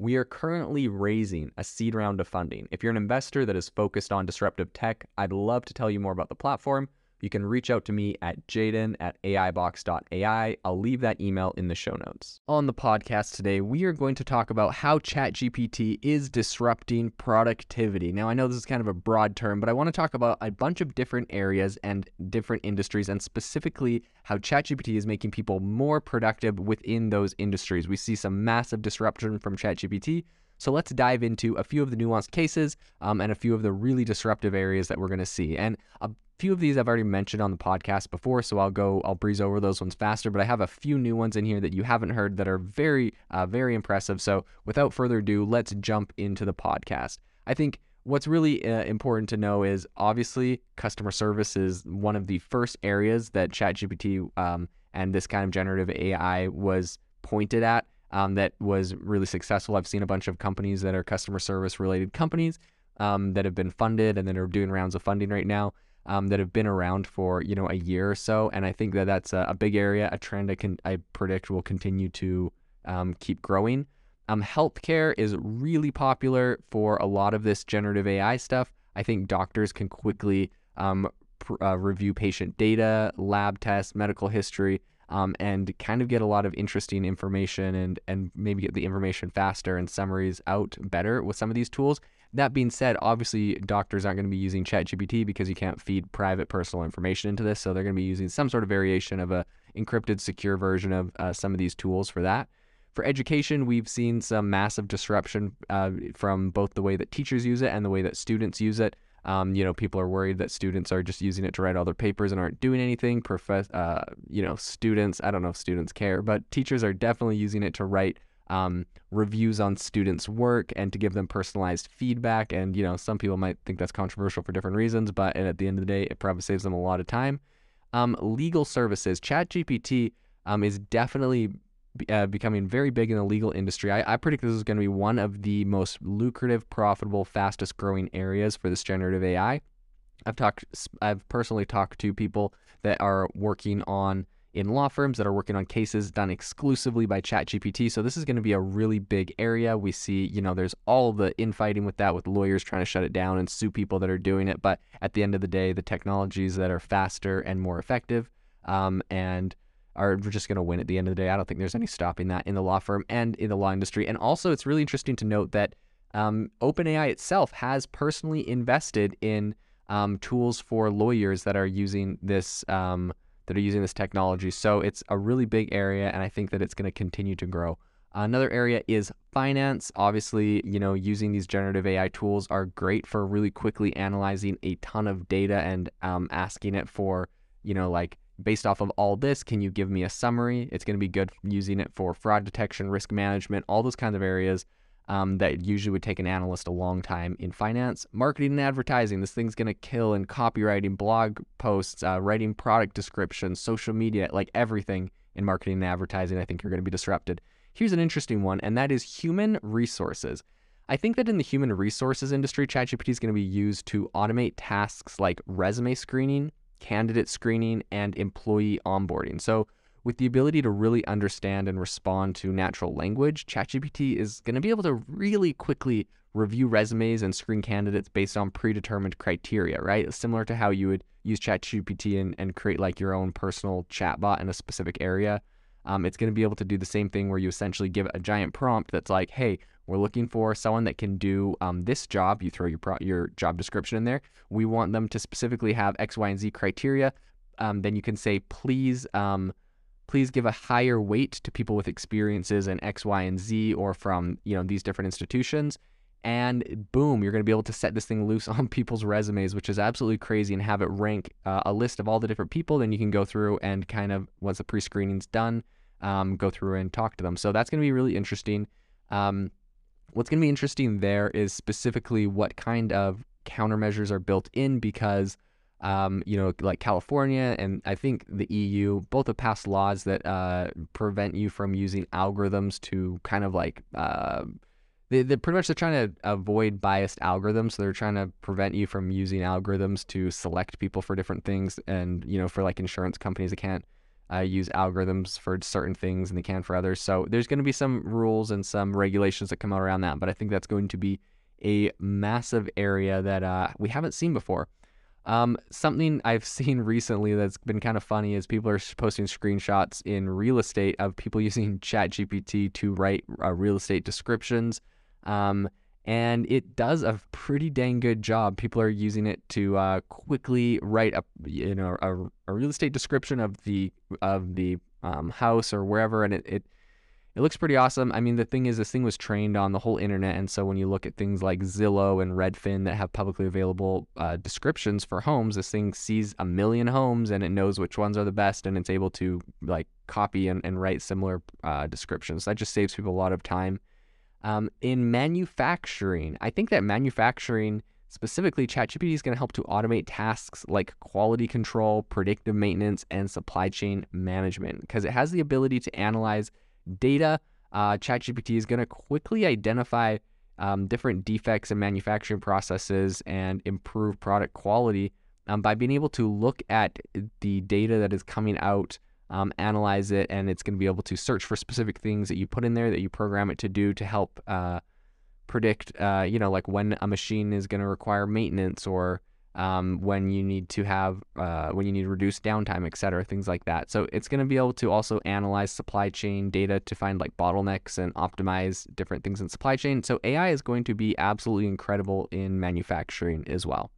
We are currently raising a seed round of funding. If you're an investor that is focused on disruptive tech, I'd love to tell you more about the platform. You can reach out to me at jaeden at aibox.ai. I'll leave that email in the show notes. On the podcast today, we are going to talk about how ChatGPT is disrupting productivity. Now, I know this is kind of a broad term, but I want to talk about a bunch of different areas and different industries, and specifically how ChatGPT is making people more productive within those industries. We see some massive disruption from ChatGPT. So let's dive into a few of the nuanced cases um, and a few of the really disruptive areas that we're going to see. And a few of these I've already mentioned on the podcast before, so I'll go, I'll breeze over those ones faster. But I have a few new ones in here that you haven't heard that are very, uh, very impressive. So without further ado, let's jump into the podcast. I think what's really uh, important to know is obviously customer service is one of the first areas that ChatGPT um, and this kind of generative AI was pointed at um, that was really successful. I've seen a bunch of companies that are customer service related companies um, that have been funded and that are doing rounds of funding right now um, that have been around for you know a year or so. And I think that that's a, a big area, a trend I can I predict will continue to um, keep growing. Um, healthcare is really popular for a lot of this generative AI stuff. I think doctors can quickly um, pr- uh, review patient data, lab tests, medical history, um, and kind of get a lot of interesting information and and maybe get the information faster and summaries out better with some of these tools. That being said, obviously doctors aren't going to be using ChatGPT because you can't feed private personal information into this, so they're going to be using some sort of variation of a encrypted, secure version of uh, some of these tools for that. For education, we've seen some massive disruption uh, from both the way that teachers use it and the way that students use it. Um, you know, people are worried that students are just using it to write all their papers and aren't doing anything. Profess, uh, you know, students. I don't know if students care, but teachers are definitely using it to write um, reviews on students' work and to give them personalized feedback. And you know, some people might think that's controversial for different reasons, but at the end of the day, it probably saves them a lot of time. Um, legal services. ChatGPT um, is definitely uh, becoming very big in the legal industry. I, I predict this is going to be one of the most lucrative, profitable, fastest growing areas for this generative AI. I've talked, I've personally talked to people that are working on in law firms that are working on cases done exclusively by ChatGPT. So this is going to be a really big area. We see, you know, there's all the infighting with that, with lawyers trying to shut it down and sue people that are doing it. But at the end of the day, the technologies that are faster and more effective um, and are just going to win at the end of the day. I don't think there's any stopping that in the law firm and in the law industry. And also, it's really interesting to note that um, OpenAI itself has personally invested in um, tools for lawyers that are using this um, that are using this technology. So it's a really big area, and I think that it's going to continue to grow. Another area is finance. Obviously, you know, using these generative AI tools are great for really quickly analyzing a ton of data and um, asking it for, you know, like based off of all this, can you give me a summary? It's going to be good using it for fraud detection, risk management, all those kinds of areas um, that usually would take an analyst a long time in finance. Marketing and advertising, this thing's going to kill in copywriting, blog posts, uh, writing product descriptions, social media, like everything in marketing and advertising, I think you're going to be disrupted. Here's an interesting one, and that is human resources. I think that in the human resources industry, ChatGPT is going to be used to automate tasks like resume screening, candidate screening, and employee onboarding. So, with the ability to really understand and respond to natural language, ChatGPT is going to be able to really quickly review resumes and screen candidates based on predetermined criteria, right? Similar to how you would use ChatGPT and, and create like your own personal chatbot in a specific area. Um, it's going to be able to do the same thing where you essentially give a giant prompt that's like, hey, we're looking for someone that can do um, this job. You throw your pro- your job description in there. We want them to specifically have X, Y, and Z criteria. Um, then you can say, please, um, please give a higher weight to people with experiences in X, Y, and Z, or from you know these different institutions. And boom, you're going to be able to set this thing loose on people's resumes, which is absolutely crazy, and have it rank uh, a list of all the different people. Then you can go through and kind of once the pre-screening's done, um, go through and talk to them. So that's going to be really interesting. Um, What's going to be interesting there is specifically what kind of countermeasures are built in because, um, you know, like California and I think the EU both have passed laws that uh, prevent you from using algorithms to kind of like. Uh, they, they pretty much they're trying to avoid biased algorithms. So they're trying to prevent you from using algorithms to select people for different things. And you know, for like insurance companies, they can't uh, use algorithms for certain things and they can for others. So there's going to be some rules and some regulations that come out around that. But I think that's going to be a massive area that uh, we haven't seen before. Um, something I've seen recently that's been kind of funny is people are posting screenshots in real estate of people using ChatGPT to write uh, real estate descriptions. Um, and it does a pretty dang good job. People are using it to uh, quickly write a you know a, a, real estate description of the of the um, house or wherever, and it, it it looks pretty awesome. I mean, the thing is, this thing was trained on the whole internet, and so when you look at things like Zillow and Redfin that have publicly available uh, descriptions for homes, this thing sees a million homes and it knows which ones are the best, and it's able to like copy and, and write similar uh, descriptions. That just saves people a lot of time um, in manufacturing, I think that manufacturing, specifically ChatGPT, is going to help to automate tasks like quality control, predictive maintenance, and supply chain management because it has the ability to analyze data. Uh, ChatGPT is going to quickly identify um, different defects in manufacturing processes and improve product quality um, by being able to look at the data that is coming out um, analyze it, and it's going to be able to search for specific things that you put in there that you program it to do to help uh, predict, uh, you know, like when a machine is going to require maintenance or um, when you need to have, uh, when you need to reduce downtime, et cetera, things like that. So it's going to be able to also analyze supply chain data to find like bottlenecks and optimize different things in supply chain. So AI is going to be absolutely incredible in manufacturing as well.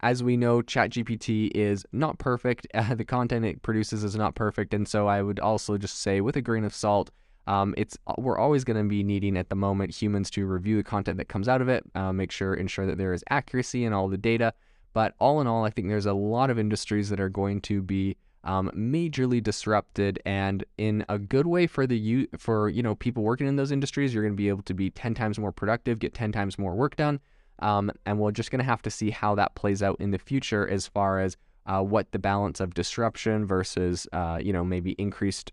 As we know, ChatGPT is not perfect. Uh, the content it produces is not perfect, and so I would also just say, with a grain of salt, um, it's uh, we're always going to be needing at the moment humans to review the content that comes out of it, uh, make sure ensure that there is accuracy in all the data. But all in all, I think there's a lot of industries that are going to be um, majorly disrupted, and in a good way for the you for you know people working in those industries, you're going to be able to be ten times more productive, get ten times more work done. Um, and we're just going to have to see how that plays out in the future as far as uh, what the balance of disruption versus, uh, you know, maybe increased